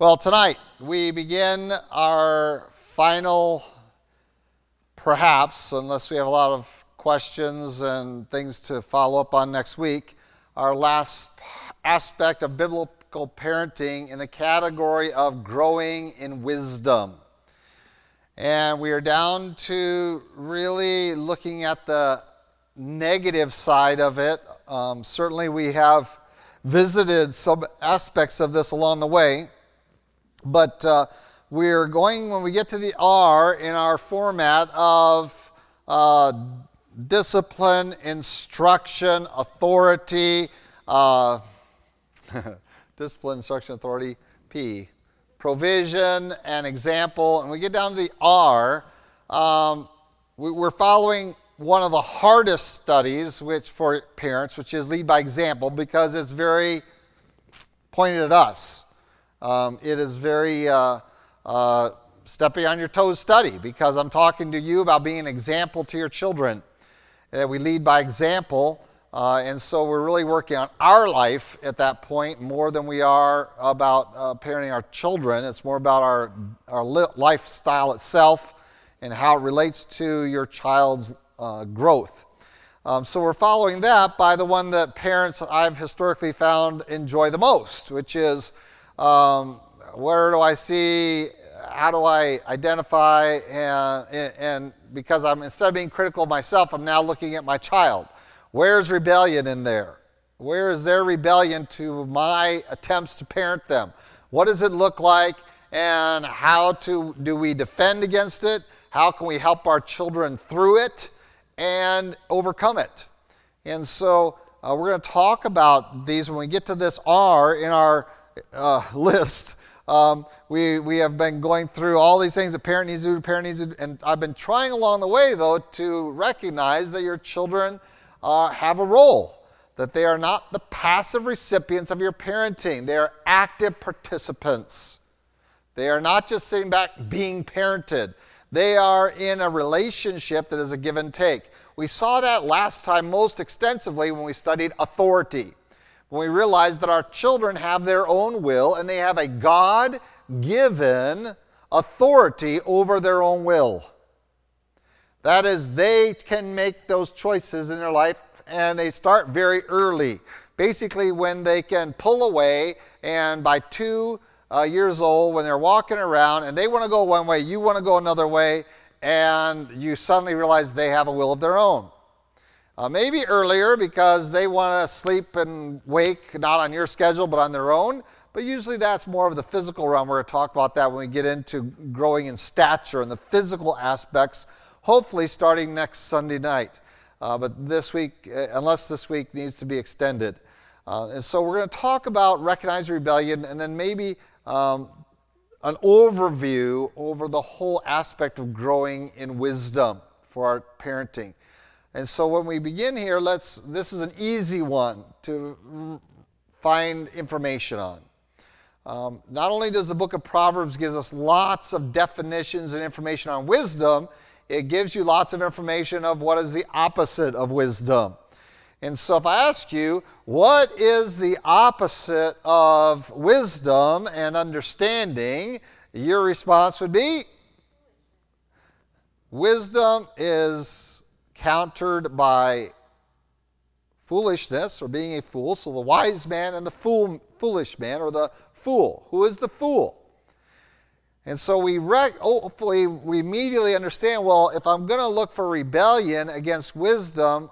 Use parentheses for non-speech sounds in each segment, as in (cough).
Well, tonight we begin our final, perhaps, unless we have a lot of questions and things to follow up on next week, our last aspect of biblical parenting in the category of growing in wisdom. And we are down to really looking at the negative side of it. Um, certainly, we have visited some aspects of this along the way. But uh, we're going, when we get to the R in our format of uh, discipline, instruction, authority, uh, (laughs) discipline, instruction, authority, P, provision, and example. And we get down to the R. Um, we, we're following one of the hardest studies which for parents, which is lead by example, because it's very pointed at us. Um, it is very uh, uh, stepping on your toes study because I'm talking to you about being an example to your children. That we lead by example, uh, and so we're really working on our life at that point more than we are about uh, parenting our children. It's more about our, our lifestyle itself and how it relates to your child's uh, growth. Um, so we're following that by the one that parents I've historically found enjoy the most, which is um, where do I see? How do I identify? And, and because I'm instead of being critical of myself, I'm now looking at my child. Where's rebellion in there? Where is their rebellion to my attempts to parent them? What does it look like? And how to, do we defend against it? How can we help our children through it and overcome it? And so uh, we're going to talk about these when we get to this R in our uh, (laughs) list. Um, we, we have been going through all these things that parent needs to do, parent needs to do, and I've been trying along the way, though, to recognize that your children uh, have a role, that they are not the passive recipients of your parenting, they are active participants. They are not just sitting back being parented, they are in a relationship that is a give and take. We saw that last time most extensively when we studied authority when we realize that our children have their own will and they have a God given authority over their own will. That is, they can make those choices in their life and they start very early. Basically, when they can pull away, and by two uh, years old, when they're walking around and they want to go one way, you want to go another way, and you suddenly realize they have a will of their own. Uh, maybe earlier because they want to sleep and wake not on your schedule but on their own. But usually that's more of the physical realm. We're going to talk about that when we get into growing in stature and the physical aspects, hopefully starting next Sunday night. Uh, but this week, uh, unless this week needs to be extended. Uh, and so we're going to talk about recognizing rebellion and then maybe um, an overview over the whole aspect of growing in wisdom for our parenting. And so when we begin here, let's this is an easy one to find information on. Um, not only does the book of Proverbs gives us lots of definitions and information on wisdom, it gives you lots of information of what is the opposite of wisdom. And so if I ask you, what is the opposite of wisdom and understanding, your response would be wisdom is countered by foolishness or being a fool. So the wise man and the fool, foolish man, or the fool. Who is the fool? And so we hopefully we immediately understand. Well, if I'm going to look for rebellion against wisdom,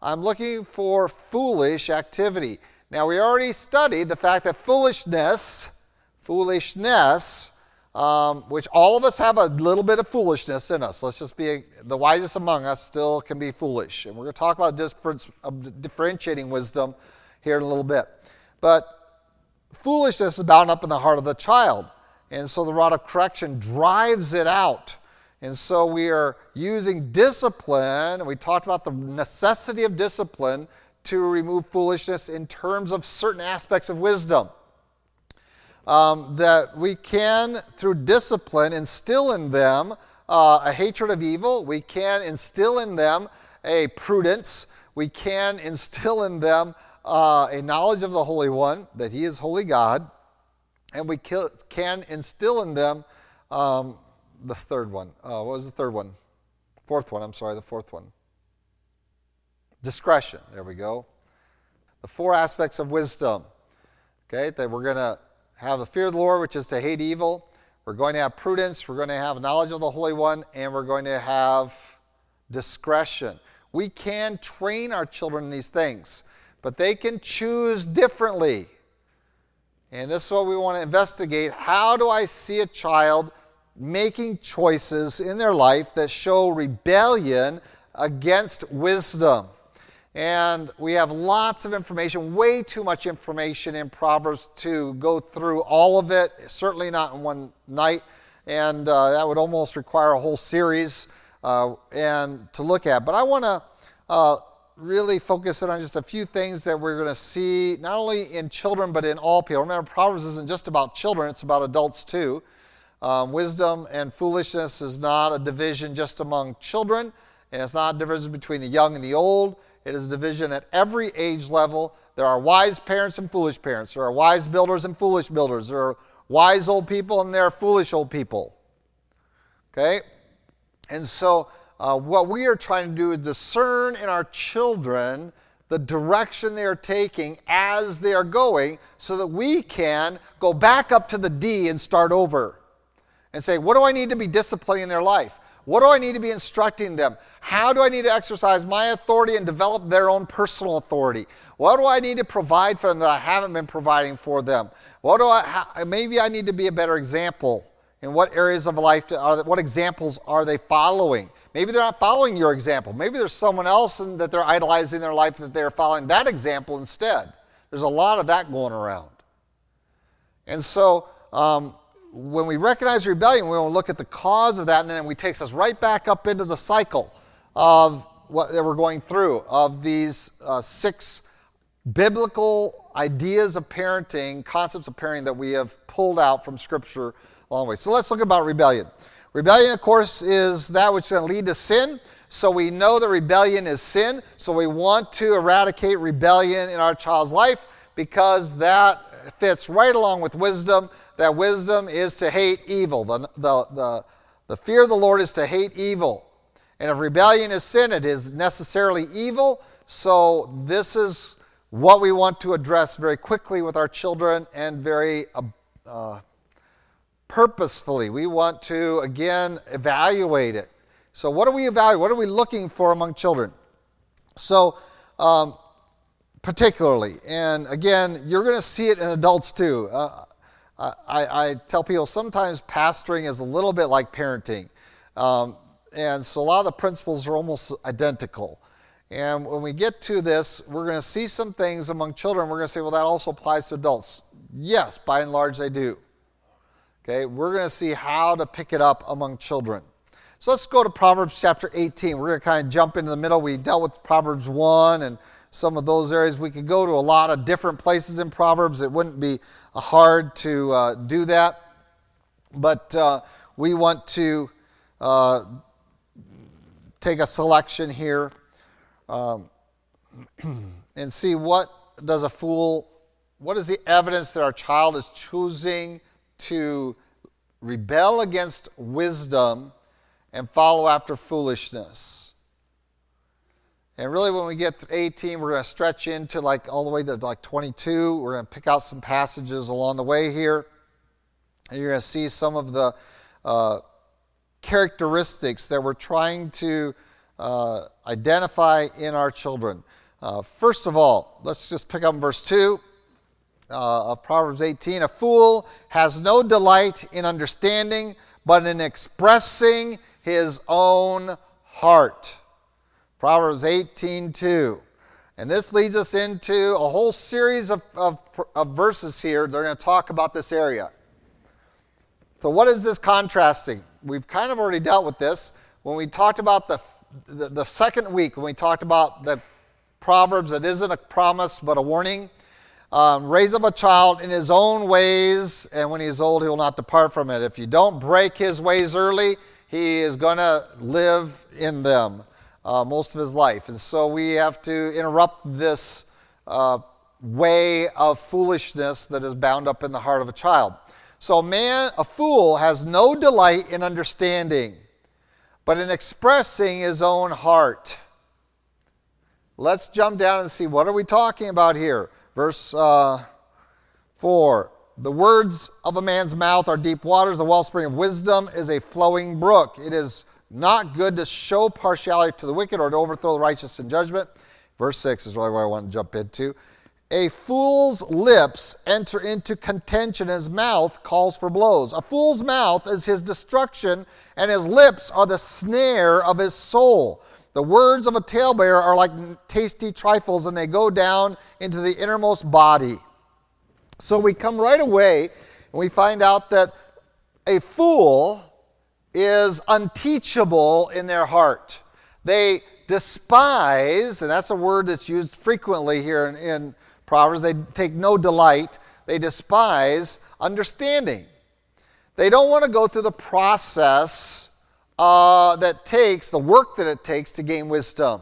I'm looking for foolish activity. Now we already studied the fact that foolishness, foolishness um, which all of us have a little bit of foolishness in us. Let's just be a, the wisest among us still can be foolish. And we're going to talk about difference, uh, differentiating wisdom here in a little bit. But foolishness is bound up in the heart of the child. And so the rod of correction drives it out. And so we are using discipline, and we talked about the necessity of discipline to remove foolishness in terms of certain aspects of wisdom um, that we can, through discipline, instill in them uh, a hatred of evil. We can instill in them a prudence. We can instill in them uh, a knowledge of the Holy One, that He is holy God. and we can instill in them um, the third one. Uh, what was the third one? Fourth one, I'm sorry, the fourth one. Discretion. There we go. The four aspects of wisdom. Okay, that we're going to have the fear of the Lord, which is to hate evil. We're going to have prudence. We're going to have knowledge of the Holy One, and we're going to have discretion. We can train our children in these things, but they can choose differently. And this is what we want to investigate. How do I see a child making choices in their life that show rebellion against wisdom? And we have lots of information, way too much information in Proverbs to go through all of it, certainly not in one night. And uh, that would almost require a whole series uh, and to look at. But I want to uh, really focus in on just a few things that we're going to see, not only in children, but in all people. Remember, Proverbs isn't just about children, it's about adults too. Um, wisdom and foolishness is not a division just among children, and it's not a division between the young and the old. It is a division at every age level. There are wise parents and foolish parents. There are wise builders and foolish builders. There are wise old people and there are foolish old people. Okay? And so, uh, what we are trying to do is discern in our children the direction they are taking as they are going so that we can go back up to the D and start over and say, what do I need to be disciplining in their life? What do I need to be instructing them? How do I need to exercise my authority and develop their own personal authority? What do I need to provide for them that I haven't been providing for them? What do I, how, maybe I need to be a better example. In what areas of life, to, are, what examples are they following? Maybe they're not following your example. Maybe there's someone else in, that they're idolizing in their life that they're following that example instead. There's a lot of that going around. And so, um, when we recognize rebellion, we want to look at the cause of that, and then it takes us right back up into the cycle of what that we're going through of these uh, six biblical ideas of parenting, concepts of parenting that we have pulled out from Scripture along the way. So let's look about rebellion. Rebellion, of course, is that which is going to lead to sin. So we know that rebellion is sin. So we want to eradicate rebellion in our child's life because that fits right along with wisdom that wisdom is to hate evil. The, the, the, the fear of the Lord is to hate evil. And if rebellion is sin, it is necessarily evil. So this is what we want to address very quickly with our children and very uh, uh, purposefully. We want to, again, evaluate it. So, what do we evaluate? What are we looking for among children? So, um, particularly, and again, you're going to see it in adults too. Uh, I, I, tell people sometimes pastoring is a little bit like parenting. Um, and so a lot of the principles are almost identical. And when we get to this, we're going to see some things among children. We're going to say, well, that also applies to adults. Yes, by and large, they do. Okay, we're going to see how to pick it up among children. So let's go to Proverbs chapter 18. We're going to kind of jump into the middle. We dealt with Proverbs 1 and some of those areas. We could go to a lot of different places in Proverbs. It wouldn't be hard to uh, do that. But uh, we want to uh, take a selection here um, (clears throat) and see what does a fool, what is the evidence that our child is choosing to rebel against wisdom and follow after foolishness. And really, when we get to 18, we're going to stretch into like all the way to like 22. We're going to pick out some passages along the way here. And you're going to see some of the uh, characteristics that we're trying to uh, identify in our children. Uh, first of all, let's just pick up verse 2 uh, of Proverbs 18. A fool has no delight in understanding, but in expressing his own heart. Proverbs 18:2. And this leads us into a whole series of, of, of verses here. They're going to talk about this area. So, what is this contrasting? We've kind of already dealt with this when we talked about the, the, the second week, when we talked about the Proverbs that isn't a promise but a warning. Um, raise up a child in his own ways, and when he is old, he will not depart from it. If you don't break his ways early, he is going to live in them uh, most of his life. And so we have to interrupt this uh, way of foolishness that is bound up in the heart of a child. So, man, a fool has no delight in understanding, but in expressing his own heart. Let's jump down and see what are we talking about here. Verse uh, 4. The words of a man's mouth are deep waters. The wellspring of wisdom is a flowing brook. It is not good to show partiality to the wicked or to overthrow the righteous in judgment. Verse 6 is really where I want to jump into. A fool's lips enter into contention, his mouth calls for blows. A fool's mouth is his destruction, and his lips are the snare of his soul. The words of a talebearer are like tasty trifles, and they go down into the innermost body. So we come right away and we find out that a fool is unteachable in their heart. They despise, and that's a word that's used frequently here in, in Proverbs, they take no delight, they despise understanding. They don't want to go through the process uh, that takes, the work that it takes to gain wisdom.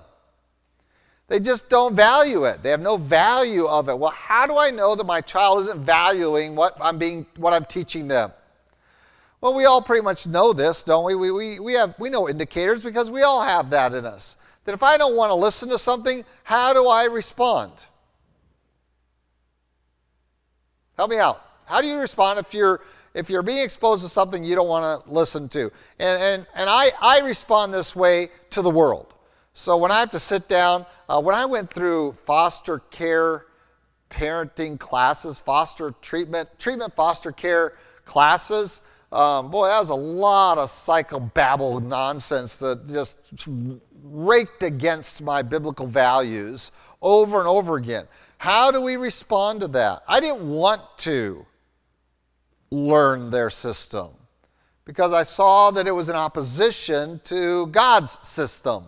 They just don't value it. They have no value of it. Well, how do I know that my child isn't valuing what I'm being what I'm teaching them? Well, we all pretty much know this, don't we? We, we, we, have, we know indicators because we all have that in us. That if I don't want to listen to something, how do I respond? Help me out. How do you respond if you're if you're being exposed to something you don't want to listen to? And and, and I, I respond this way to the world. So when I have to sit down, uh, when I went through foster care parenting classes, foster treatment, treatment foster care classes, um, boy, that was a lot of psychobabble nonsense that just raked against my biblical values over and over again. How do we respond to that? I didn't want to learn their system because I saw that it was in opposition to God's system.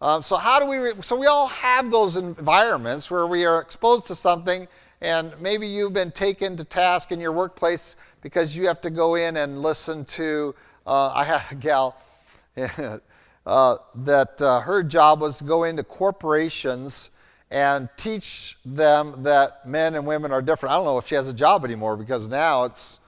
Um, so how do we? Re- so we all have those environments where we are exposed to something, and maybe you've been taken to task in your workplace because you have to go in and listen to. Uh, (laughs) I had a gal (laughs) uh, that uh, her job was to go into corporations and teach them that men and women are different. I don't know if she has a job anymore because now it's,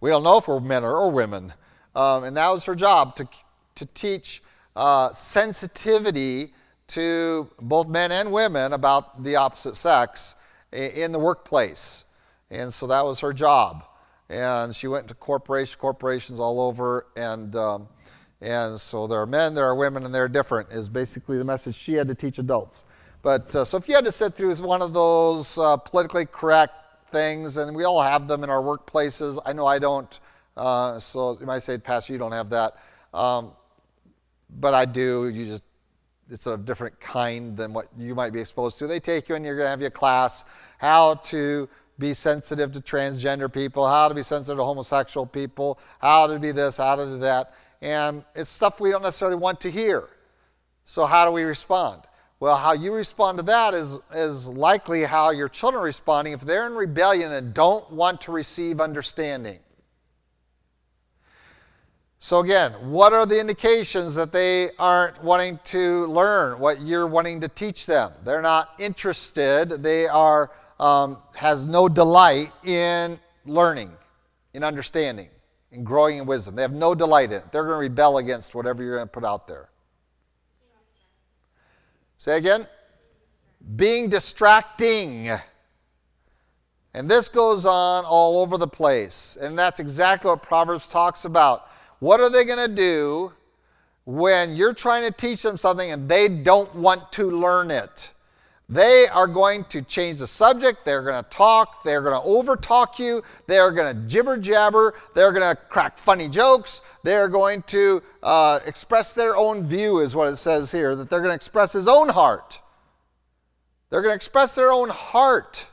we don't know if we're men or, women. Um, and that was her job to, to teach uh, sensitivity to both men and women about the opposite sex in the workplace. And so that was her job. And she went to corporations, corporations all over, and um, and so there are men, there are women, and they're different. Is basically the message she had to teach adults. But uh, so if you had to sit through one of those uh, politically correct things, and we all have them in our workplaces. I know I don't. Uh, so you might say, Pastor, you don't have that. Um, but I do. You just it's a different kind than what you might be exposed to. They take you and you're going to have your class how to be sensitive to transgender people, how to be sensitive to homosexual people, how to be this, how to do that. And it's stuff we don't necessarily want to hear. So, how do we respond? Well, how you respond to that is, is likely how your children are responding if they're in rebellion and don't want to receive understanding. So, again, what are the indications that they aren't wanting to learn what you're wanting to teach them? They're not interested. They are um, has no delight in learning, in understanding, in growing in wisdom. They have no delight in it. They're going to rebel against whatever you're going to put out there. Say again? Being distracting. And this goes on all over the place. And that's exactly what Proverbs talks about. What are they going to do when you're trying to teach them something and they don't want to learn it? They are going to change the subject. They're going to talk. They're going to overtalk you. They're going to jibber jabber. They're going to crack funny jokes. They're going to uh, express their own view, is what it says here, that they're going to express his own heart. They're going to express their own heart.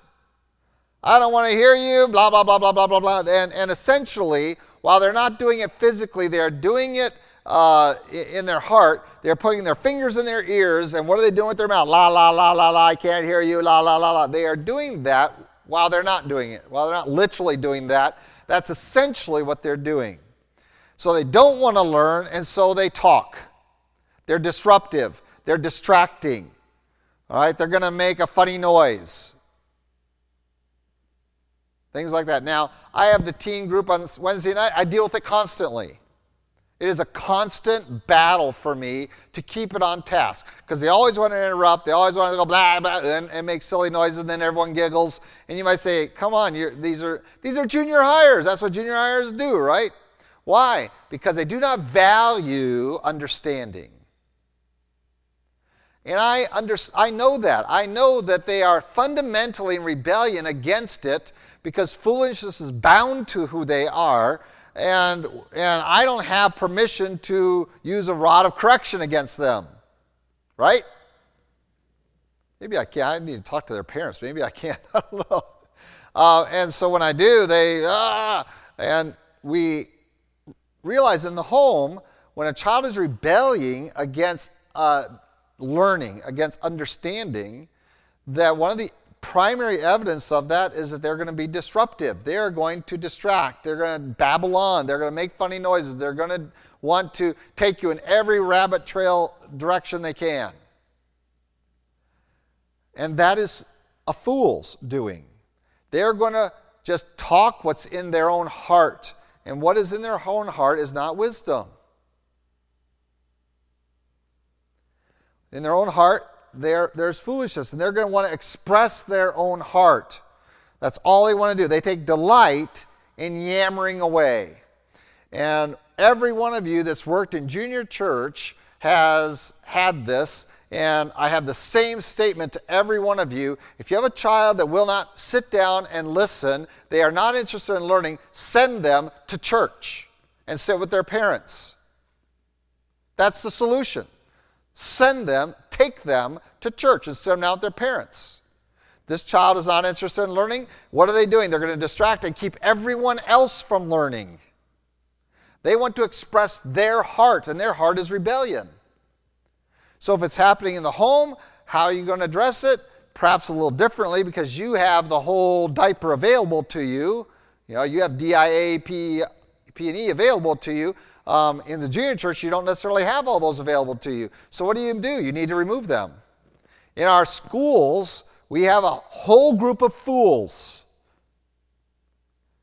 I don't want to hear you, blah, blah, blah, blah, blah, blah, blah. And, and essentially, while they're not doing it physically, they're doing it uh, in their heart. They're putting their fingers in their ears, and what are they doing with their mouth? La, la, la, la, la, I can't hear you, la, la, la, la. They are doing that while they're not doing it, while they're not literally doing that. That's essentially what they're doing. So they don't want to learn, and so they talk. They're disruptive, they're distracting. All right, they're going to make a funny noise. Things like that. Now, I have the teen group on Wednesday night. I deal with it constantly. It is a constant battle for me to keep it on task because they always want to interrupt. They always want to go blah blah and, and make silly noises, and then everyone giggles. And you might say, "Come on, these are these are junior highs. That's what junior highs do, right?" Why? Because they do not value understanding. And I, under, I know that. I know that they are fundamentally in rebellion against it because foolishness is bound to who they are and, and I don't have permission to use a rod of correction against them. Right? Maybe I can't. I need to talk to their parents. Maybe I can't. (laughs) I don't know. Uh, and so when I do, they, ah, and we realize in the home, when a child is rebelling against uh, learning, against understanding, that one of the primary evidence of that is that they're going to be disruptive. They are going to distract. They're going to babble on. They're going to make funny noises. They're going to want to take you in every rabbit trail direction they can. And that is a fool's doing. They're going to just talk what's in their own heart. And what is in their own heart is not wisdom. In their own heart there, there's foolishness, and they're going to want to express their own heart. That's all they want to do. They take delight in yammering away. And every one of you that's worked in junior church has had this, and I have the same statement to every one of you. If you have a child that will not sit down and listen, they are not interested in learning, send them to church and sit with their parents. That's the solution. Send them, take them to church and send them down with their parents. This child is not interested in learning. What are they doing? They're going to distract and keep everyone else from learning. They want to express their heart, and their heart is rebellion. So if it's happening in the home, how are you going to address it? Perhaps a little differently because you have the whole diaper available to you. You know, you have DIA, P, P and E available to you. Um, in the junior church, you don't necessarily have all those available to you. So what do you do? You need to remove them. In our schools, we have a whole group of fools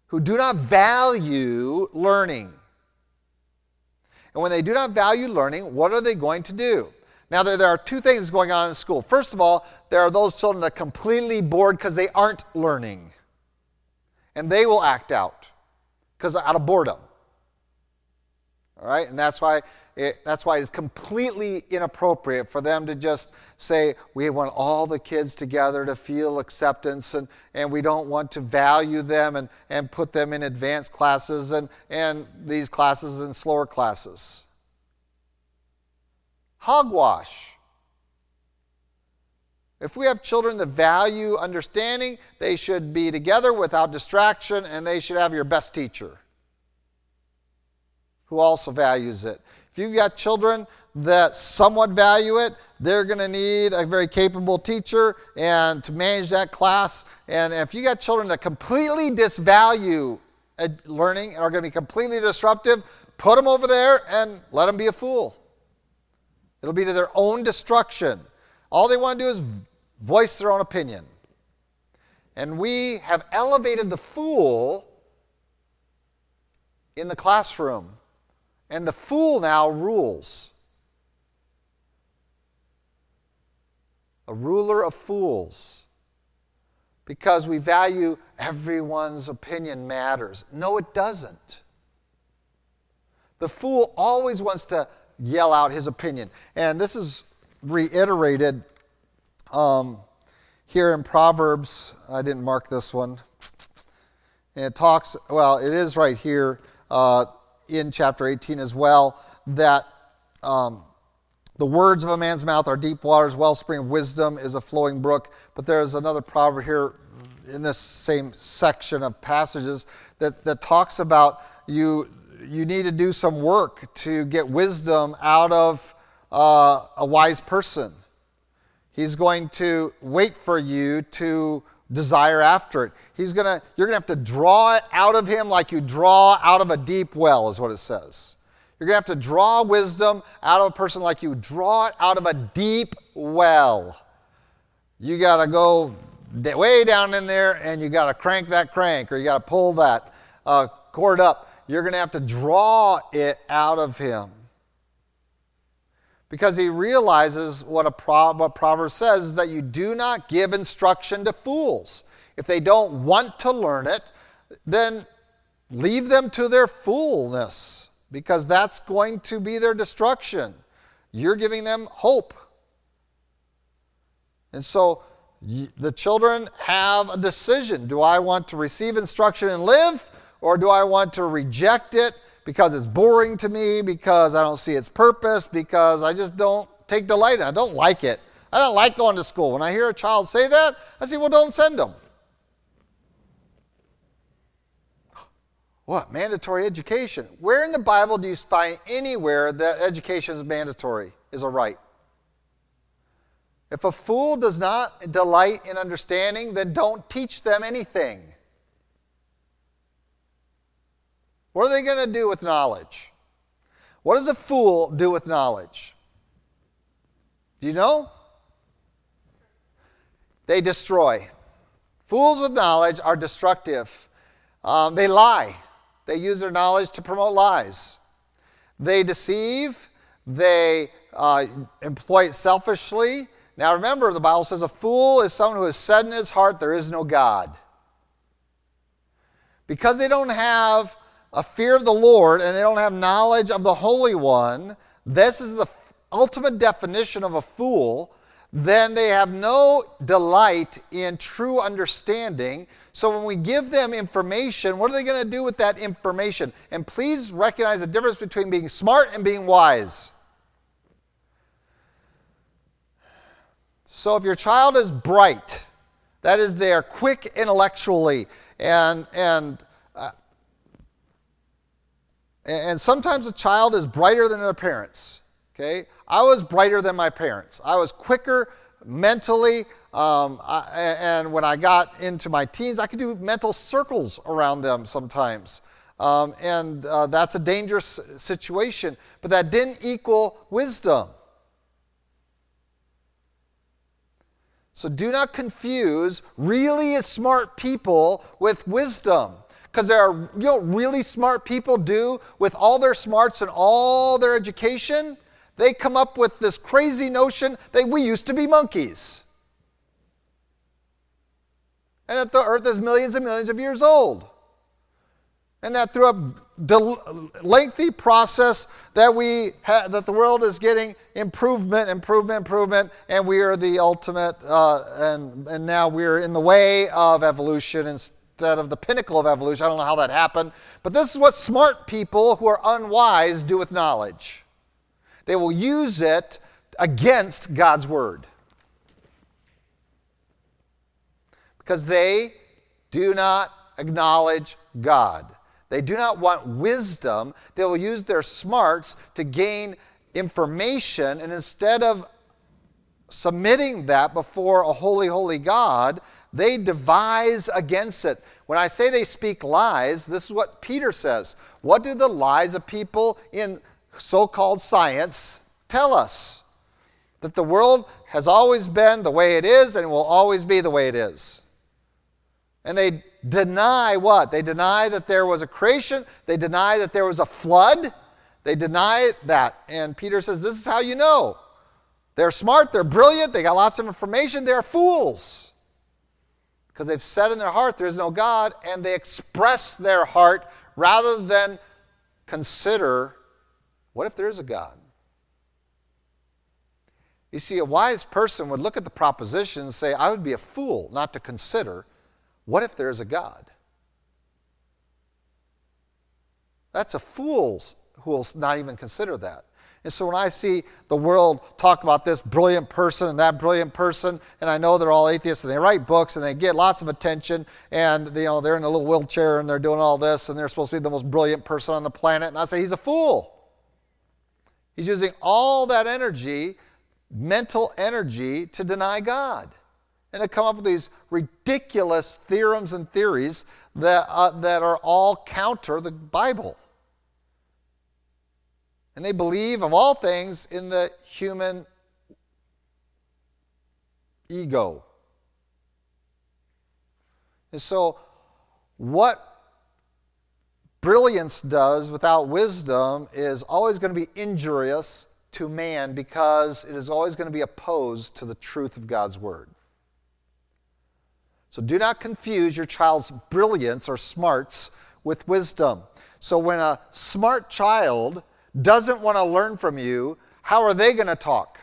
who do not value learning. And when they do not value learning, what are they going to do? Now, there, there are two things going on in school. First of all, there are those children that are completely bored because they aren't learning. And they will act out because out of boredom. All right? And that's why it, that's why it's completely inappropriate for them to just say, we want all the kids together to feel acceptance and, and we don't want to value them and, and put them in advanced classes and, and these classes in slower classes. Hogwash. If we have children that value understanding, they should be together without distraction and they should have your best teacher who also values it. If you've got children that somewhat value it, they're going to need a very capable teacher and to manage that class. And if you got children that completely disvalue learning and are going to be completely disruptive, put them over there and let them be a fool. It'll be to their own destruction. All they want to do is voice their own opinion. And we have elevated the fool in the classroom and the fool now rules. A ruler of fools. Because we value everyone's opinion matters. No, it doesn't. The fool always wants to yell out his opinion. And this is reiterated um, here in Proverbs. I didn't mark this one. And it talks, well, it is right here. Uh, in chapter 18 as well that um, the words of a man's mouth are deep waters, wellspring of wisdom is a flowing brook. But there's another proverb here in this same section of passages that, that talks about you, you need to do some work to get wisdom out of uh, a wise person. He's going to wait for you to desire after it. He's gonna, you're going to have to draw it out of him like you draw out of a deep well, is what it says. You're going to have to draw wisdom out of a person like you draw it out of a deep well. you got to go way down in there and you got to crank that crank or you got to pull that uh, cord up. You're going to have to draw it out of him. Because he realizes what a pro- what proverb says is that you do not give instruction to fools. If they don't want to learn it, then leave them to their foolness because that's going to be their destruction. You're giving them hope. And so the children have a decision. Do I want to receive instruction and live, or do I want to reject it because it's boring to me, because I don't see its purpose, because I just don't take delight in it? I don't like it. I don't like going to school. When I hear a child say that, I say, well, don't send them. (gasps) What? Mandatory education. Where in the Bible do you find anywhere that education is mandatory, is a right? If a fool does not delight in understanding, then don't teach them anything. What are they going to do with knowledge? What does a fool do with knowledge? Do you know? They destroy. Fools with knowledge are destructive. Um, they lie. They use their knowledge to promote lies. They deceive. They uh, employ it selfishly. Now remember, the Bible says a fool is someone who has said in his heart, There is no God. Because they don't have a fear of the Lord and they don't have knowledge of the Holy One, this is the ultimate definition of a fool. Then they have no delight in true understanding. So when we give them information, what are they going to do with that information? And please recognize the difference between being smart and being wise. So if your child is bright, that is, they are quick intellectually, and, and, and sometimes a child is brighter than their parents. Okay? I was brighter than my parents. I was quicker mentally, um, I, and when I got into my teens, I could do mental circles around them sometimes. Um, and uh, that's a dangerous situation, but that didn't equal wisdom. So do not confuse really smart people with wisdom. Because there are, you know, really smart people do with all their smarts and all their education? They come up with this crazy notion that we used to be monkeys. And that the earth is millions and millions of years old. And that through a lengthy process that we ha- that the world is getting improvement, improvement, improvement, and we are the ultimate, uh, and and now we're in the way of evolution of the pinnacle of evolution. I don't know how that happened, but this is what smart people who are unwise do with knowledge. They will use it against God's word because they do not acknowledge God. They do not want wisdom. They will use their smarts to gain information, and instead of submitting that before a holy, holy God, they devise against it. When I say they speak lies, this is what Peter says. What do the lies of people in so called science tell us? That the world has always been the way it is and will always be the way it is. And they deny what? They deny that there was a creation, they deny that there was a flood, they deny that. And Peter says, This is how you know. They're smart, they're brilliant, they got lots of information, they're fools. Because they've said in their heart there is no God, and they express their heart rather than consider what if there is a God? You see, a wise person would look at the proposition and say, I would be a fool not to consider what if there is a God? That's a fool's who will not even consider that. And so when I see the world talk about this brilliant person and that brilliant person, and I know they're all atheists and they write books and they get lots of attention, and you know they're in a little wheelchair and they're doing all this and they're supposed to be the most brilliant person on the planet, and I say he's a fool. He's using all that energy, mental energy, to deny God and to come up with these ridiculous theorems and theories that, uh, that are all counter the Bible. And they believe, of all things, in the human ego, And so, what brilliance does without wisdom is always going to be injurious to man because it is always going to be opposed to the truth of God's word. So do not confuse your child's brilliance or smarts with wisdom. So when a smart child doesn't want to learn from you, how are they going to talk?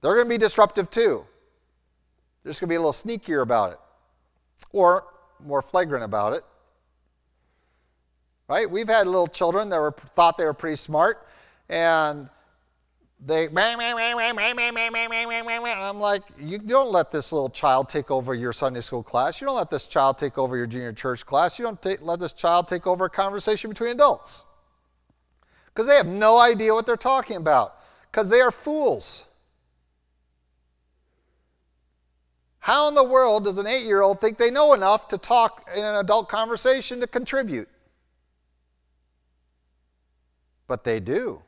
They're going to be disruptive too. They're just going to be a little sneakier about it or more flagrant about it. Right? We've had little children that were thought they were pretty smart and they I'm like, you don't let this little child take over your Sunday school class. You don't let this child take over your junior church class. You don't let this child take over a conversation between adults. Because they have no idea what they're talking about. Because they are fools. How in the world does an eight year old think they know enough to talk in an adult conversation to contribute? But they do.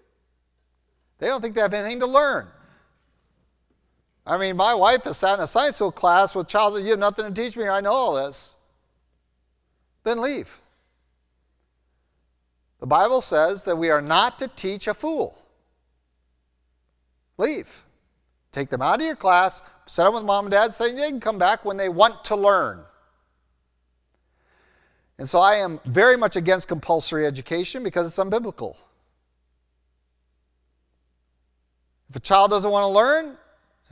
They don't think they have anything to learn. I mean, my wife has sat in a science school class with child You have nothing to teach me, I know all this. Then leave. The Bible says that we are not to teach a fool. Leave. Take them out of your class, set them with mom and dad, saying they can come back when they want to learn. And so I am very much against compulsory education because it's unbiblical. If a child doesn't want to learn,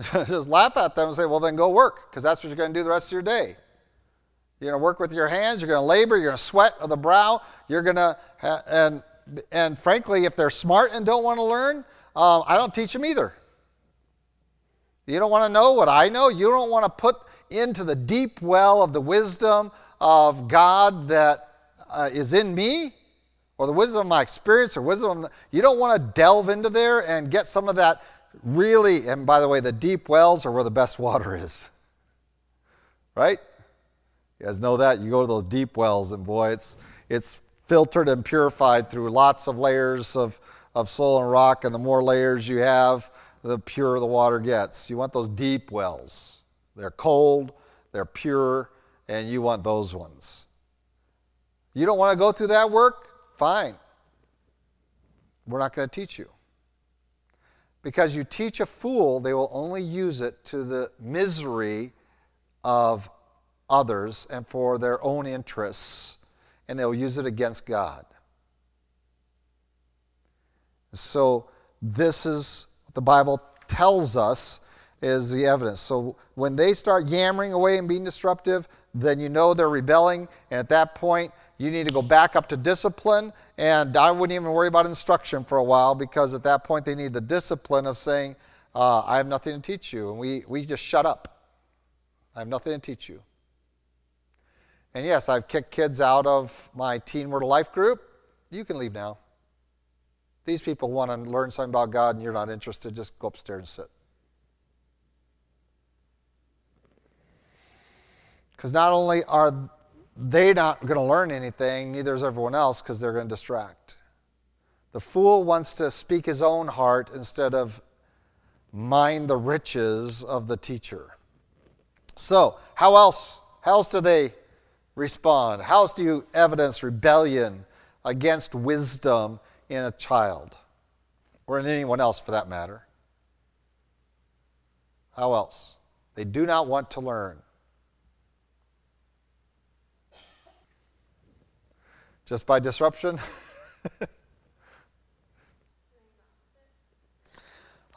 (laughs) just laugh at them and say, well, then go work, because that's what you're going to do the rest of your day. You're going to work with your hands, you're going to labor, you're going to sweat of the brow, you're going to, and, and frankly, if they're smart and don't want to learn, um, I don't teach them either. You don't want to know what I know. You don't want to put into the deep well of the wisdom of God that uh, is in me or the wisdom of my experience or wisdom. You don't want to delve into there and get some of that really, and by the way, the deep wells are where the best water is. Right? You guys know that? You go to those deep wells, and boy, it's, it's filtered and purified through lots of layers of, of soil and rock, and the more layers you have, the purer the water gets. You want those deep wells. They're cold, they're pure, and you want those ones. You don't want to go through that work? Fine. We're not going to teach you. Because you teach a fool, they will only use it to the misery of others and for their own interests, and they'll use it against God. So, this is what the Bible tells us is the evidence. So, when they start yammering away and being disruptive, then you know they're rebelling, and at that point, you need to go back up to discipline. And I wouldn't even worry about instruction for a while because at that point they need the discipline of saying, uh, I have nothing to teach you. And we, we just shut up. I have nothing to teach you. And yes, I've kicked kids out of my Teen Word of Life group. You can leave now. These people want to learn something about God and you're not interested, just go upstairs and sit. Because not only are they're not going to learn anything, neither is everyone else, because they're going to distract. The fool wants to speak his own heart instead of mind the riches of the teacher. So, how else? How else do they respond? How do you evidence rebellion against wisdom in a child, or in anyone else for that matter? How else? They do not want to learn. Just by disruption? (laughs)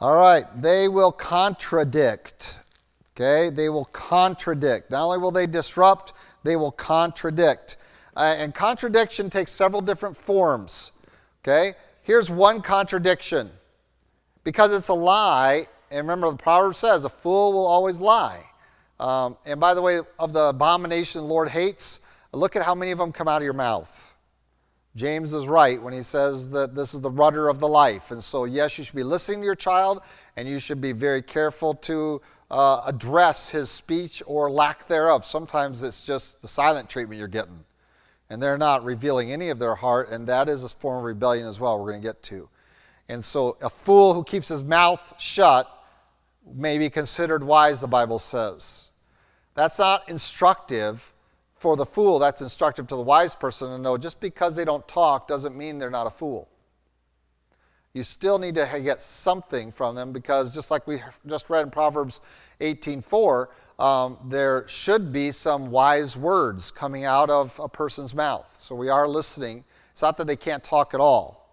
All right, they will contradict. Okay, they will contradict. Not only will they disrupt, they will contradict. Uh, and contradiction takes several different forms. Okay, here's one contradiction. Because it's a lie, and remember the proverb says, a fool will always lie. Um, and by the way, of the abomination the Lord hates, look at how many of them come out of your mouth. James is right when he says that this is the rudder of the life. And so, yes, you should be listening to your child, and you should be very careful to uh, address his speech or lack thereof. Sometimes it's just the silent treatment you're getting, and they're not revealing any of their heart, and that is a form of rebellion as well, we're going to get to. And so, a fool who keeps his mouth shut may be considered wise, the Bible says. That's not instructive for the fool, that's instructive to the wise person to know just because they don't talk doesn't mean they're not a fool. You still need to get something from them because just like we just read in Proverbs 18:4, um, there should be some wise words coming out of a person's mouth. So we are listening. It's not that they can't talk at all.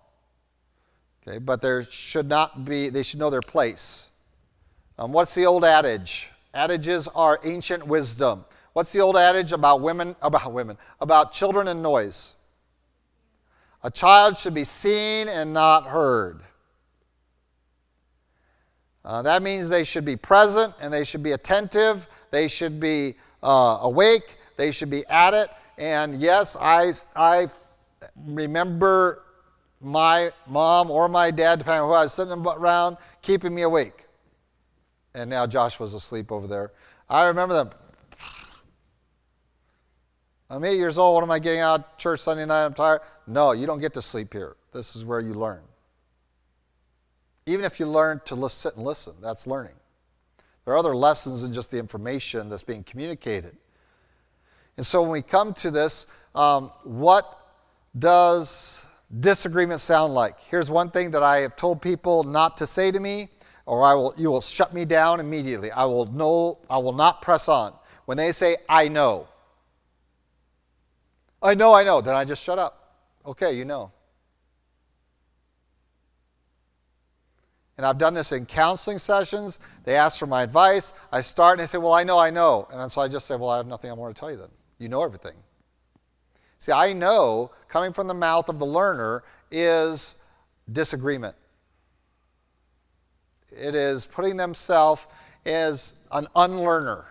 Okay, but there should not be, they should know their place. Um, what's the old adage? Adages are ancient wisdom. What's the old adage about women, about women, about children and noise? A child should be seen and not heard. Uh, that means they should be present and they should be attentive. They should be uh, awake. They should be at it. And yes, I, I remember my mom or my dad, depending on who I was sitting around, keeping me awake. And now Josh was asleep over there. I remember them. I'm eight years old. What am I getting out of church Sunday night? I'm tired. No, you don't get to sleep here. This is where you learn. Even if you learn to sit and listen, that's learning. There are other lessons than just the information that's being communicated. And so when we come to this, um, what does disagreement sound like? Here's one thing that I have told people not to say to me, or I will, you will shut me down immediately. I will, know, I will not press on. When they say, I know, I know, I know, then I just shut up. Okay, you know. And I've done this in counseling sessions. They ask for my advice. I start and they say, Well, I know, I know. And so I just say, Well, I have nothing I want to tell you then. You know everything. See, I know coming from the mouth of the learner is disagreement. It is putting themselves as an unlearner.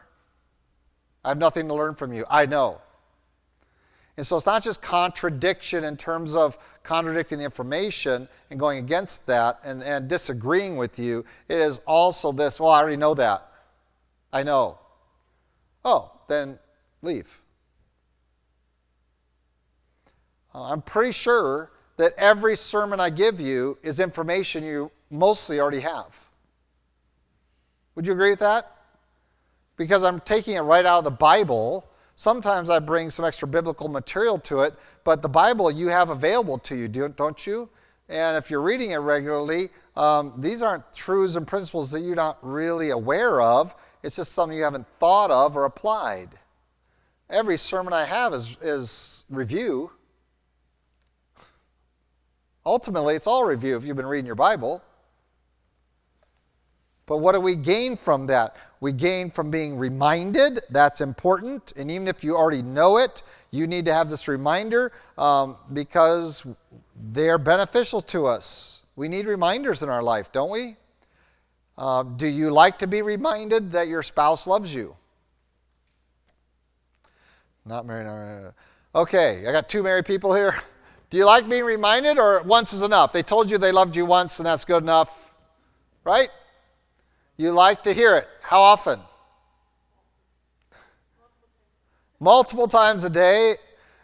I have nothing to learn from you. I know. And so it's not just contradiction in terms of contradicting the information and going against that and, and disagreeing with you. It is also this, well, I already know that. I know. Oh, then leave. Uh, I'm pretty sure that every sermon I give you is information you mostly already have. Would you agree with that? Because I'm taking it right out of the Bible Sometimes I bring some extra biblical material to it, but the Bible you have available to you, don't you? And if you're reading it regularly, um, these aren't truths and principles that you're not really aware of. It's just something you haven't thought of or applied. Every sermon I have is, is review. Ultimately, it's all review if you've been reading your Bible. But what do we gain from that? We gain from being reminded. That's important. And even if you already know it, you need to have this reminder um, because they're beneficial to us. We need reminders in our life, don't we? Uh, do you like to be reminded that your spouse loves you? Not married. Not Okay, I got two married people here. Do you like being reminded, or once is enough? They told you they loved you once, and that's good enough, right? You like to hear it. How often? Multiple times a day.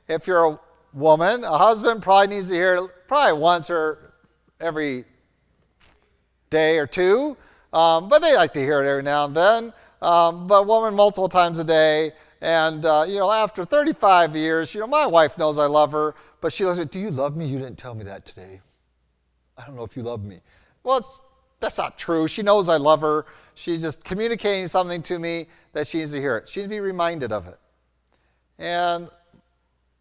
If you're a woman, a husband probably needs to hear it probably once or every day or two. Um, but they like to hear it every now and then. Um, but woman, multiple times a day. And, uh, you know, after 35 years, you know, my wife knows I love her, but she looks at me, Do you love me? You didn't tell me that today. I don't know if you love me. Well, it's that's not true. She knows I love her. She's just communicating something to me that she needs to hear it. She needs to be reminded of it. And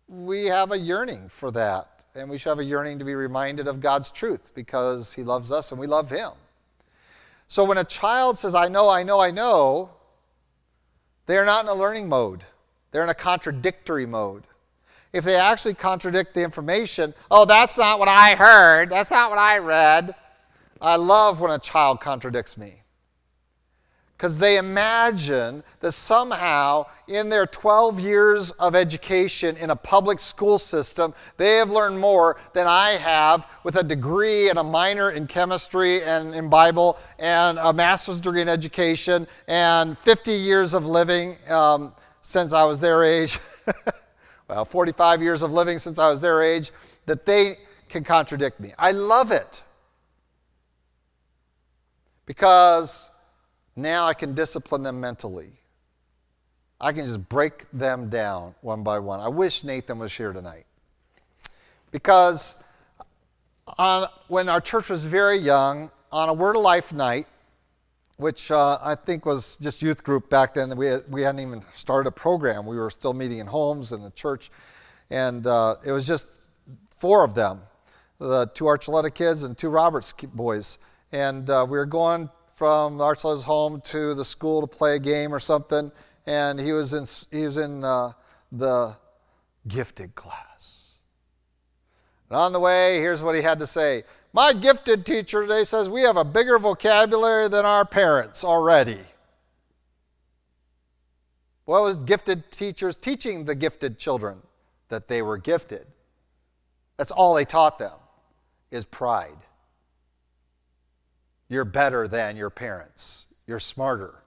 we have a yearning for that. And we should have a yearning to be reminded of God's truth because He loves us and we love Him. So when a child says, I know, I know, I know, they're not in a learning mode. They're in a contradictory mode. If they actually contradict the information, oh, that's not what I heard, that's not what I read, I love when a child contradicts me. Because they imagine that somehow, in their 12 years of education in a public school system, they have learned more than I have with a degree and a minor in chemistry and in Bible and a master's degree in education and 50 years of living um, since I was their age. (laughs) well, 45 years of living since I was their age, that they can contradict me. I love it because now I can discipline them mentally. I can just break them down one by one. I wish Nathan was here tonight. Because on, when our church was very young, on a Word of Life night, which uh, I think was just youth group back then, we, had, we hadn't even started a program. We were still meeting in homes and the church. And uh, it was just four of them the two Archuleta kids and two Roberts boys. And uh, we were going from Archuleta's home to the school to play a game or something. And he was in, he was in uh, the gifted class. And on the way, here's what he had to say My gifted teacher today says we have a bigger vocabulary than our parents already. What was gifted teachers teaching the gifted children? That they were gifted. That's all they taught them is pride. You're better than your parents. You're smarter.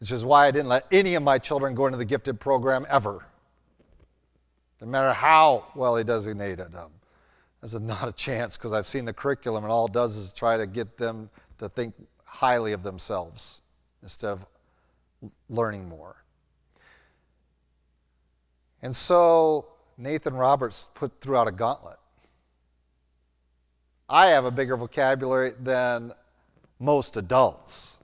Which is why I didn't let any of my children go into the gifted program ever. No matter how well he designated them. There's not a chance because I've seen the curriculum and all it does is try to get them to think highly of themselves instead of learning more. And so Nathan Roberts put throughout a gauntlet. I have a bigger vocabulary than most adults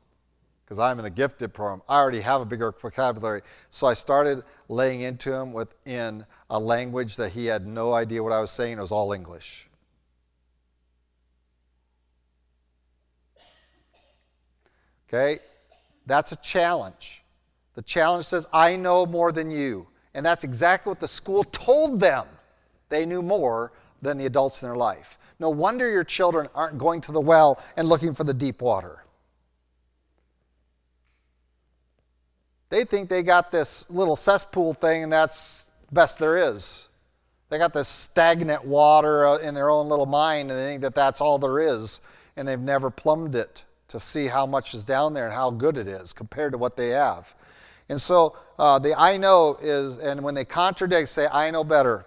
because I'm in the gifted program. I already have a bigger vocabulary. So I started laying into him within a language that he had no idea what I was saying. It was all English. Okay? That's a challenge. The challenge says, I know more than you. And that's exactly what the school told them. They knew more than the adults in their life. No wonder your children aren't going to the well and looking for the deep water. They think they got this little cesspool thing and that's best there is. They got this stagnant water uh, in their own little mind and they think that that's all there is and they've never plumbed it to see how much is down there and how good it is compared to what they have. And so uh, the I know is, and when they contradict, say, I know better.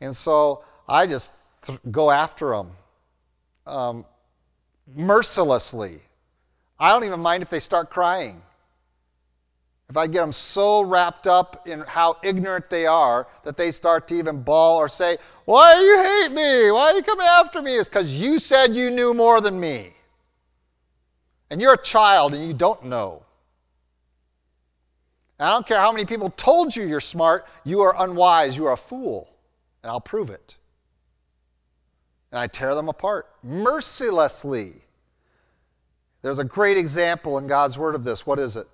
And so I just go after them um, mercilessly. I don't even mind if they start crying. If I get them so wrapped up in how ignorant they are that they start to even bawl or say, Why do you hate me? Why are you coming after me? It's because you said you knew more than me. And you're a child and you don't know. And I don't care how many people told you you're smart, you are unwise, you are a fool. And I'll prove it and I tear them apart mercilessly. There's a great example in God's Word of this. What is it?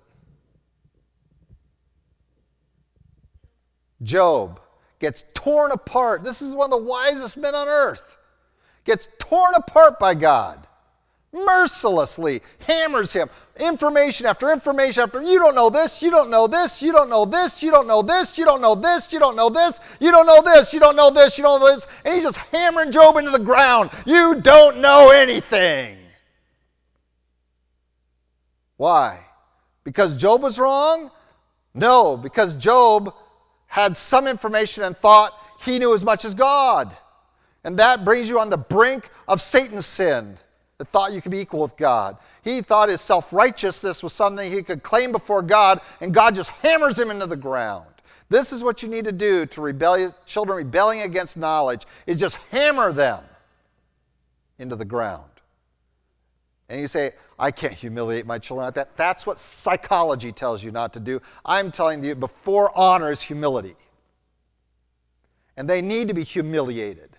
Job gets torn apart. This is one of the wisest men on earth. Gets torn apart by God mercilessly hammers him information after information after you don't know this you don't know this you don't know this you don't know this you don't know this you don't know this you don't know this you don't know this you don't know this and he's just hammering job into the ground you don't know anything why because job was wrong no because job had some information and thought he knew as much as god and that brings you on the brink of satan's sin that thought you could be equal with God. He thought his self righteousness was something he could claim before God, and God just hammers him into the ground. This is what you need to do to rebel, children rebelling against knowledge, is just hammer them into the ground. And you say, I can't humiliate my children like that. That's what psychology tells you not to do. I'm telling you, before honor is humility. And they need to be humiliated.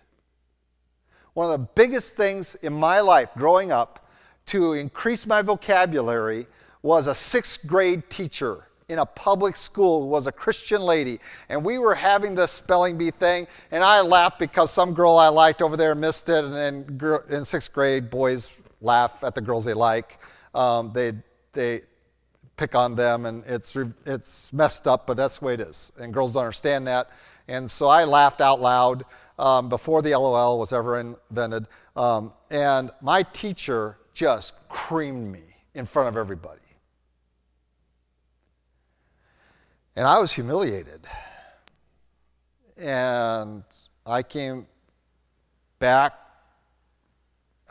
One of the biggest things in my life growing up to increase my vocabulary was a sixth grade teacher in a public school who was a Christian lady. And we were having this spelling bee thing, and I laughed because some girl I liked over there missed it. And, and in sixth grade, boys laugh at the girls they like. Um, they, they pick on them, and it's, it's messed up, but that's the way it is. And girls don't understand that. And so I laughed out loud um, before the LOL was ever invented. Um, and my teacher just creamed me in front of everybody. And I was humiliated. And I came back.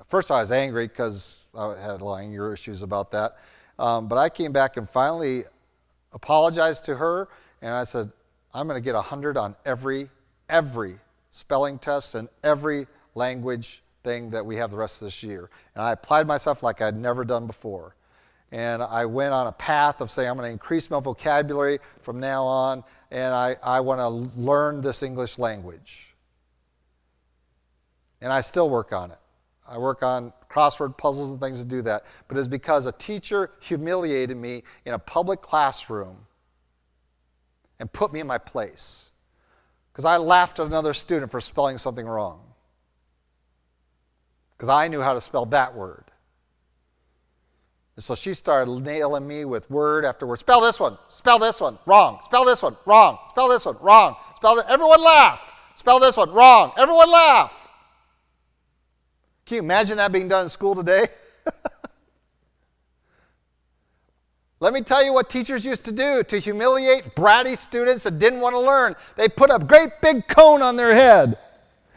First, I was angry because I had a lot of anger issues about that. Um, but I came back and finally apologized to her, and I said, I'm going to get 100 on every, every spelling test and every language thing that we have the rest of this year. And I applied myself like I'd never done before. And I went on a path of saying, I'm going to increase my vocabulary from now on, and I, I want to learn this English language. And I still work on it. I work on crossword puzzles and things to do that. But it's because a teacher humiliated me in a public classroom and put me in my place. Because I laughed at another student for spelling something wrong. Because I knew how to spell that word. And so she started nailing me with word after word. Spell this one. Spell this one. Wrong. Spell this one. Wrong. Spell this one. Wrong. Spell this. Everyone laugh. Spell this one. Wrong. Everyone laugh. Can you imagine that being done in school today? (laughs) Let me tell you what teachers used to do to humiliate bratty students that didn't want to learn. They put a great big cone on their head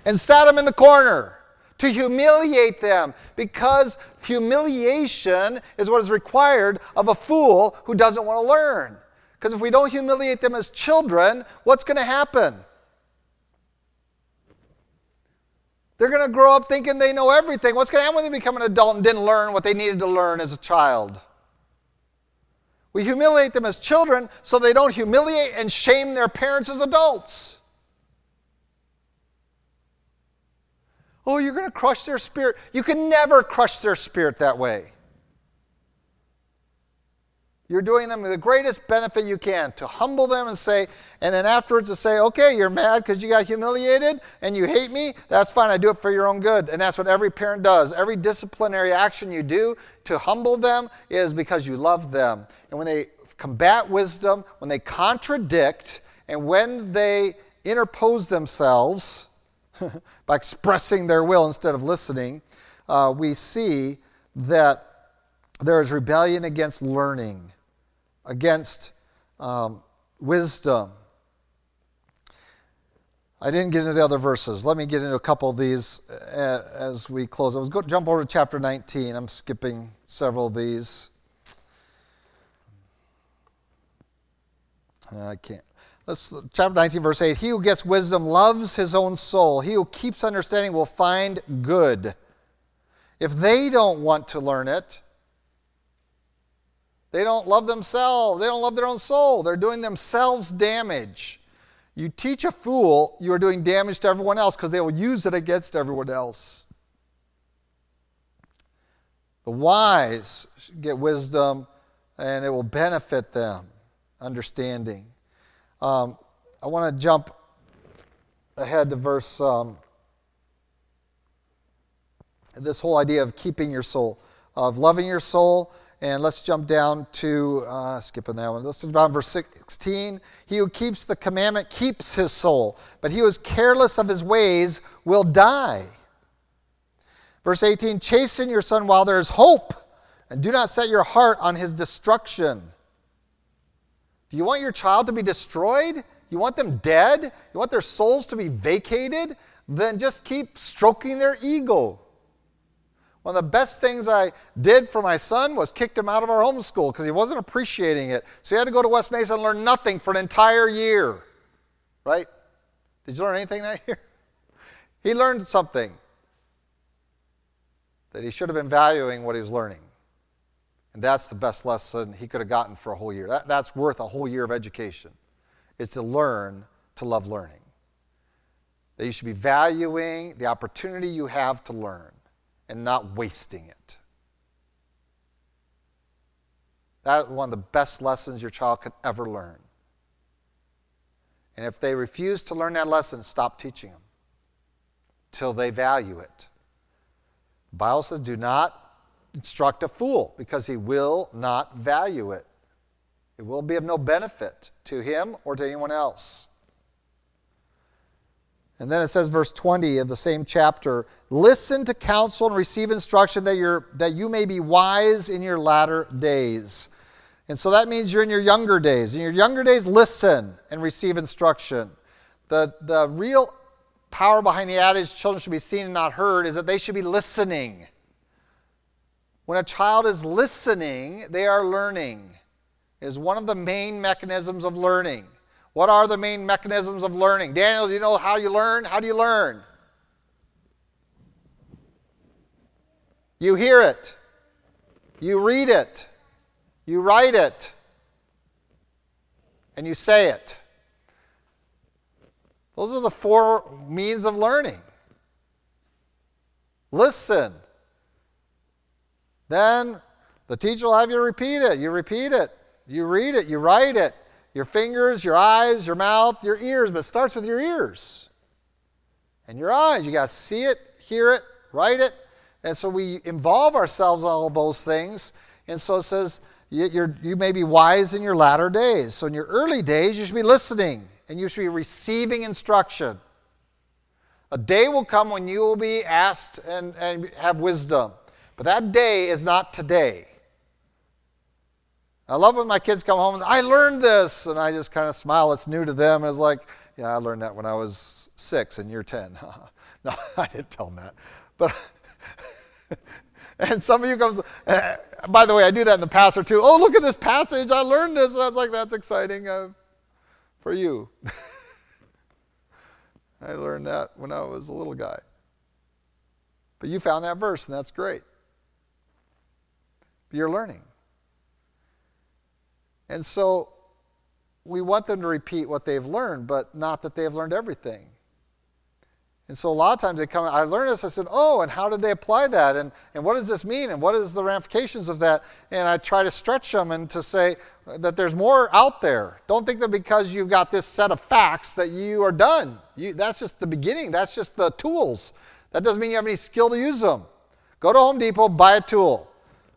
and sat them in the corner to humiliate them because humiliation is what is required of a fool who doesn't want to learn. Because if we don't humiliate them as children, what's going to happen? They're going to grow up thinking they know everything. What's going to happen when they become an adult and didn't learn what they needed to learn as a child? We humiliate them as children so they don't humiliate and shame their parents as adults. Oh, you're going to crush their spirit. You can never crush their spirit that way. You're doing them the greatest benefit you can to humble them and say, and then afterwards to say, okay, you're mad because you got humiliated and you hate me. That's fine. I do it for your own good. And that's what every parent does. Every disciplinary action you do to humble them is because you love them. And when they combat wisdom, when they contradict, and when they interpose themselves (laughs) by expressing their will instead of listening, uh, we see that there is rebellion against learning against um, wisdom. I didn't get into the other verses. Let me get into a couple of these uh, as we close. I was going to jump over to chapter 19. I'm skipping several of these. I can't. Let's chapter 19, verse 8. He who gets wisdom loves his own soul. He who keeps understanding will find good. If they don't want to learn it, they don't love themselves. They don't love their own soul. They're doing themselves damage. You teach a fool, you are doing damage to everyone else because they will use it against everyone else. The wise get wisdom and it will benefit them, understanding. Um, I want to jump ahead to verse, um, this whole idea of keeping your soul, of loving your soul. And let's jump down to, uh, skipping that one. Let's jump down verse 16. He who keeps the commandment keeps his soul, but he who is careless of his ways will die. Verse 18 Chasten your son while there is hope, and do not set your heart on his destruction. Do you want your child to be destroyed? You want them dead? You want their souls to be vacated? Then just keep stroking their ego. One of the best things I did for my son was kicked him out of our homeschool because he wasn't appreciating it. So he had to go to West Mesa and learn nothing for an entire year. Right? Did you learn anything that (laughs) year? He learned something that he should have been valuing what he was learning. And that's the best lesson he could have gotten for a whole year. That, that's worth a whole year of education, is to learn to love learning. That you should be valuing the opportunity you have to learn and not wasting it. That's one of the best lessons your child could ever learn. And if they refuse to learn that lesson, stop teaching them till they value it. The Bible says, do not instruct a fool because he will not value it. It will be of no benefit to him or to anyone else. And then it says, verse 20 of the same chapter listen to counsel and receive instruction that, you're, that you may be wise in your latter days. And so that means you're in your younger days. In your younger days, listen and receive instruction. The, the real power behind the adage, children should be seen and not heard, is that they should be listening. When a child is listening, they are learning. It is one of the main mechanisms of learning. What are the main mechanisms of learning? Daniel, do you know how you learn? How do you learn? You hear it, you read it, you write it, and you say it. Those are the four means of learning. Listen. Then the teacher will have you repeat it. You repeat it. You read it. You write it. Your fingers, your eyes, your mouth, your ears, but it starts with your ears and your eyes. You got to see it, hear it, write it. And so we involve ourselves in all those things. And so it says, you may be wise in your latter days. So in your early days, you should be listening and you should be receiving instruction. A day will come when you will be asked and, and have wisdom. But that day is not today. I love when my kids come home and I learned this, and I just kind of smile. It's new to them. It's like, yeah, I learned that when I was six and you're 10. (laughs) no, (laughs) I didn't tell them that. But, (laughs) and some of you comes, uh, by the way, I do that in the pastor too. Oh, look at this passage. I learned this. And I was like, that's exciting uh, for you. I learned that when I was a little guy. But you found that verse, and that's great. You're learning. And so we want them to repeat what they've learned, but not that they've learned everything. And so a lot of times they come, I learned this, I said, oh, and how did they apply that? And, and what does this mean? And what is the ramifications of that? And I try to stretch them and to say that there's more out there. Don't think that because you've got this set of facts that you are done. You, that's just the beginning. That's just the tools. That doesn't mean you have any skill to use them. Go to Home Depot, buy a tool.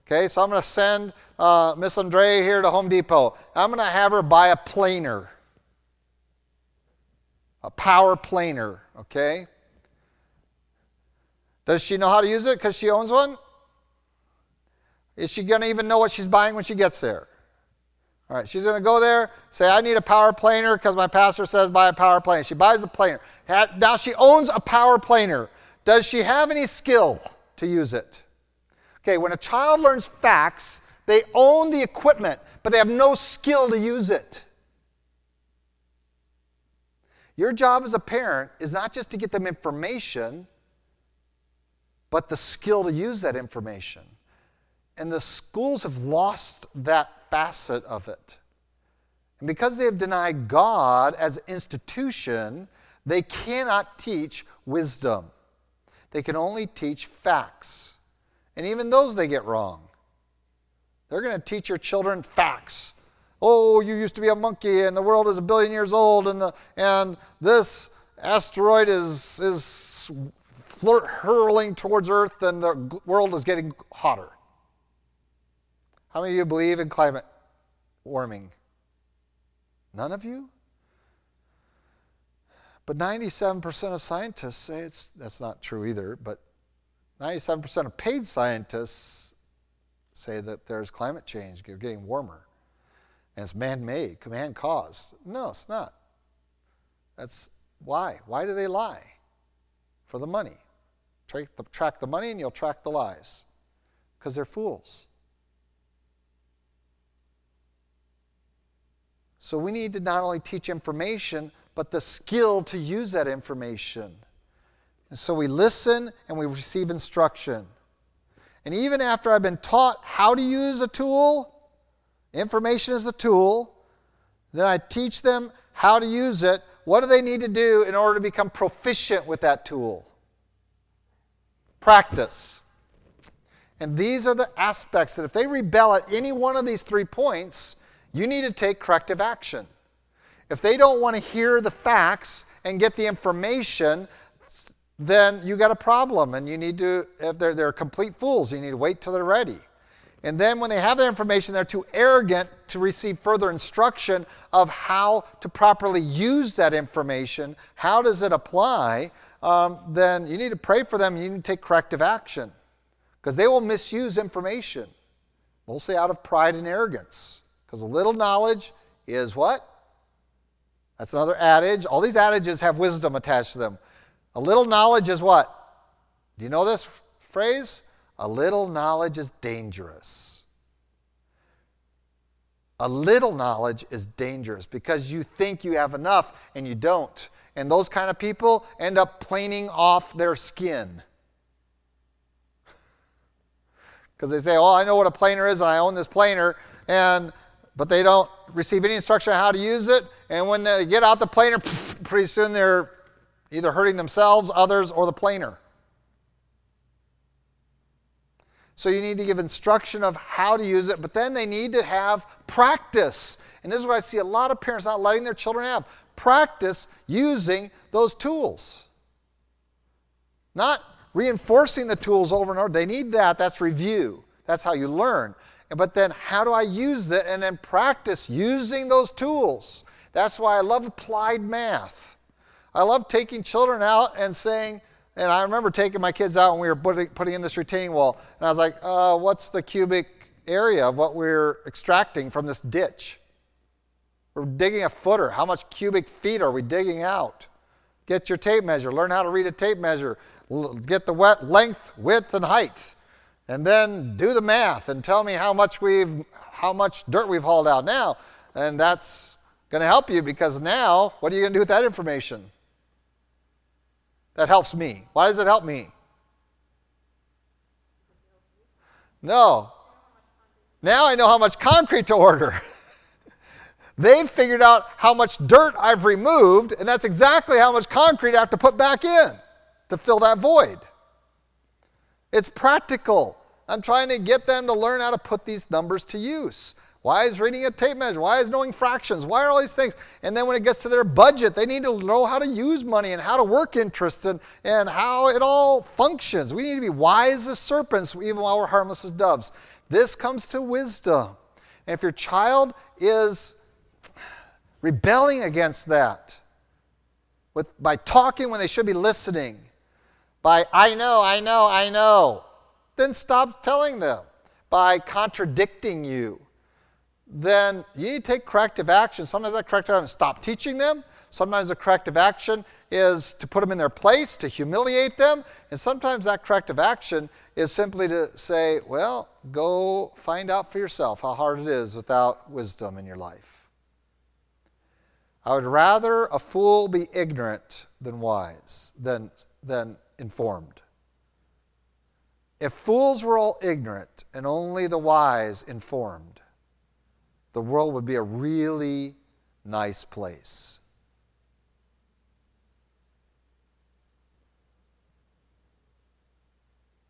Okay, so I'm going to send uh, Miss Andrea here to Home Depot. I'm going to have her buy a planer, a power planer, okay? Does she know how to use it because she owns one? Is she going to even know what she's buying when she gets there? All right, she's going to go there, say, I need a power planer because my pastor says buy a power planer. She buys the planer. Now she owns a power planer. Does she have any skill to use it? Okay, when a child learns facts, they own the equipment, but they have no skill to use it. Your job as a parent is not just to get them information, but the skill to use that information. And the schools have lost that facet of it. And because they have denied God as an institution, they cannot teach wisdom. They can only teach facts. And even those they get wrong. They're going to teach your children facts. Oh, you used to be a monkey and the world is a billion years old and, the, and this asteroid is, is flirt, hurling towards Earth and the world is getting hotter. How many of you believe in climate warming? None of you? But 97% of scientists say it's, that's not true either, but 97% of paid scientists say that there's climate change, you're getting warmer, and it's man made, man caused. No, it's not. That's why. Why do they lie? For the money. Track the, track the money and you'll track the lies. Because they're fools. So we need to not only teach information, but the skill to use that information. And so we listen and we receive instruction. And even after I've been taught how to use a tool, information is the tool, then I teach them how to use it. What do they need to do in order to become proficient with that tool? Practice. And these are the aspects that if they rebel at any one of these three points, you need to take corrective action. If they don't want to hear the facts and get the information, then you got a problem and you need to, if they're, they're complete fools, you need to wait till they're ready. And then when they have the information, they're too arrogant to receive further instruction of how to properly use that information. How does it apply? Um, then you need to pray for them. You need to take corrective action because they will misuse information, mostly out of pride and arrogance. Because a little knowledge is what? That's another adage. All these adages have wisdom attached to them. A little knowledge is what? Do you know this phrase? A little knowledge is dangerous. A little knowledge is dangerous because you think you have enough and you don't. And those kind of people end up planing off their skin. (laughs) Because they say, Oh, I know what a planer is and I own this planer, and but they don't receive any instruction on how to use it. And when they get out the planer, (laughs) pretty soon they're either hurting themselves, others, or the planer. So you need to give instruction of how to use it, but then they need to have practice. And this is what I see a lot of parents not letting their children have practice using those tools. Not reinforcing the tools over and over. They need that. That's review. That's how you learn. But then, how do I use it? And then practice using those tools. That's why I love applied math. I love taking children out and saying, and I remember taking my kids out when we were putting, putting in this retaining wall, and I was like, uh, what's the cubic area of what we're extracting from this ditch? We're digging a footer. How much cubic feet are we digging out? Get your tape measure. Learn how to read a tape measure. Get the wet length, width, and height. And then do the math and tell me how much we've how much dirt we've hauled out now. And that's going to help you because now, what are you going to do with that information? That helps me. Why does it help me? No. Now I know how much concrete to order. (laughs) They've figured out how much dirt I've removed, and that's exactly how much concrete I have to put back in to fill that void. It's practical. I'm trying to get them to learn how to put these numbers to use. Why is reading a tape measure? Why is knowing fractions? Why are all these things? And then when it gets to their budget, they need to know how to use money and how to work interest and, and how it all functions. We need to be wise as serpents, even while we're harmless as doves. This comes to wisdom. And if your child is rebelling against that, with, by talking when they should be listening, by I know, I know, I know, then stop telling them. By contradicting you then you need to take corrective action. Sometimes that corrective action is stop teaching them. Sometimes the corrective action is to put them in their place, to humiliate them. And sometimes that corrective action is simply to say, well, go find out for yourself how hard it is without wisdom in your life. I would rather a fool be ignorant than wise, than, than informed. If fools were all ignorant and only the wise informed, the world would be a really nice place.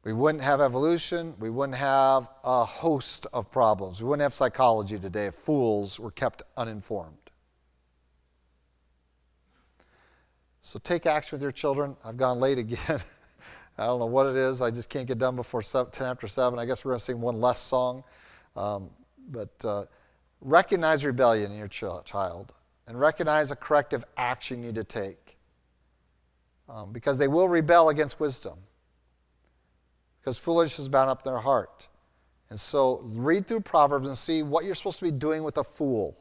We wouldn't have evolution. We wouldn't have a host of problems. We wouldn't have psychology today if fools were kept uninformed. So take action with your children. I've gone late again. (laughs) I don't know what it is. I just can't get done before 10 after 7. I guess we're going to sing one less song. Um, but. Uh, recognize rebellion in your child and recognize a corrective action you need to take. Um, because they will rebel against wisdom. Because foolishness is bound up in their heart. And so read through Proverbs and see what you're supposed to be doing with a fool.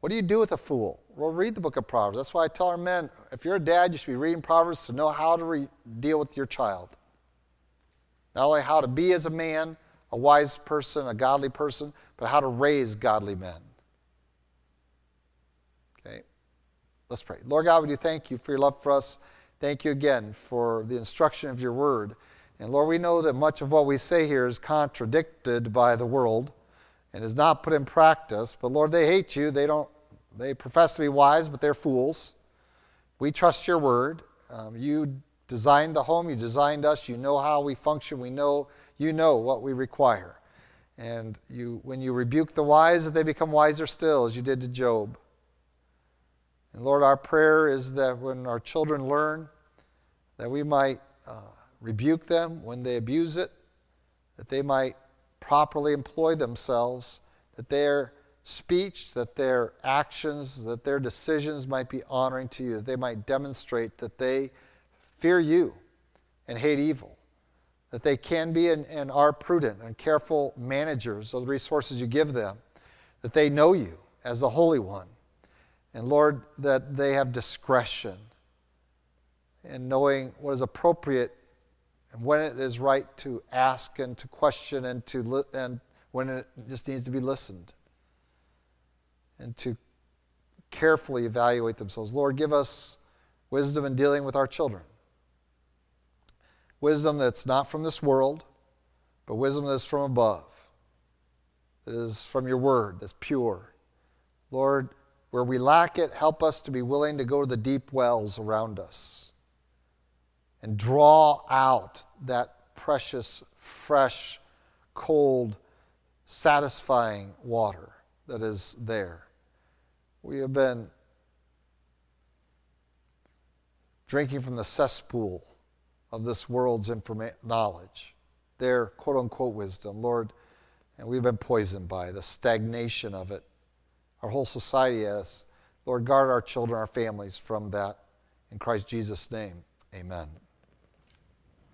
What do you do with a fool? Well, read the book of Proverbs. That's why I tell our men if you're a dad, you should be reading Proverbs to know how to re- deal with your child. Not only how to be as a man, a wise person, a godly person, but how to raise godly men. Okay? Let's pray. Lord God, we do thank you for your love for us. Thank you again for the instruction of your word. And Lord, we know that much of what we say here is contradicted by the world and is not put in practice. But Lord, they hate you. They don't they profess to be wise, but they're fools. We trust your word. Um, you designed the home, you designed us, you know how we function, we know you know what we require. And you, when you rebuke the wise, they become wiser still, as you did to Job. And Lord, our prayer is that when our children learn, that we might uh, rebuke them when they abuse it, that they might properly employ themselves, that their speech, that their actions, that their decisions might be honoring to you, that they might demonstrate that they fear you and hate evil that they can be and, and are prudent and careful managers of the resources you give them, that they know you as the Holy One. And Lord, that they have discretion in knowing what is appropriate and when it is right to ask and to question and to and when it just needs to be listened, and to carefully evaluate themselves. Lord, give us wisdom in dealing with our children. Wisdom that's not from this world, but wisdom that's from above, that is from your word, that's pure. Lord, where we lack it, help us to be willing to go to the deep wells around us and draw out that precious, fresh, cold, satisfying water that is there. We have been drinking from the cesspool of this world's informa- knowledge, their quote unquote wisdom, Lord, and we've been poisoned by the stagnation of it. Our whole society has. Lord, guard our children, our families from that. In Christ Jesus' name, amen.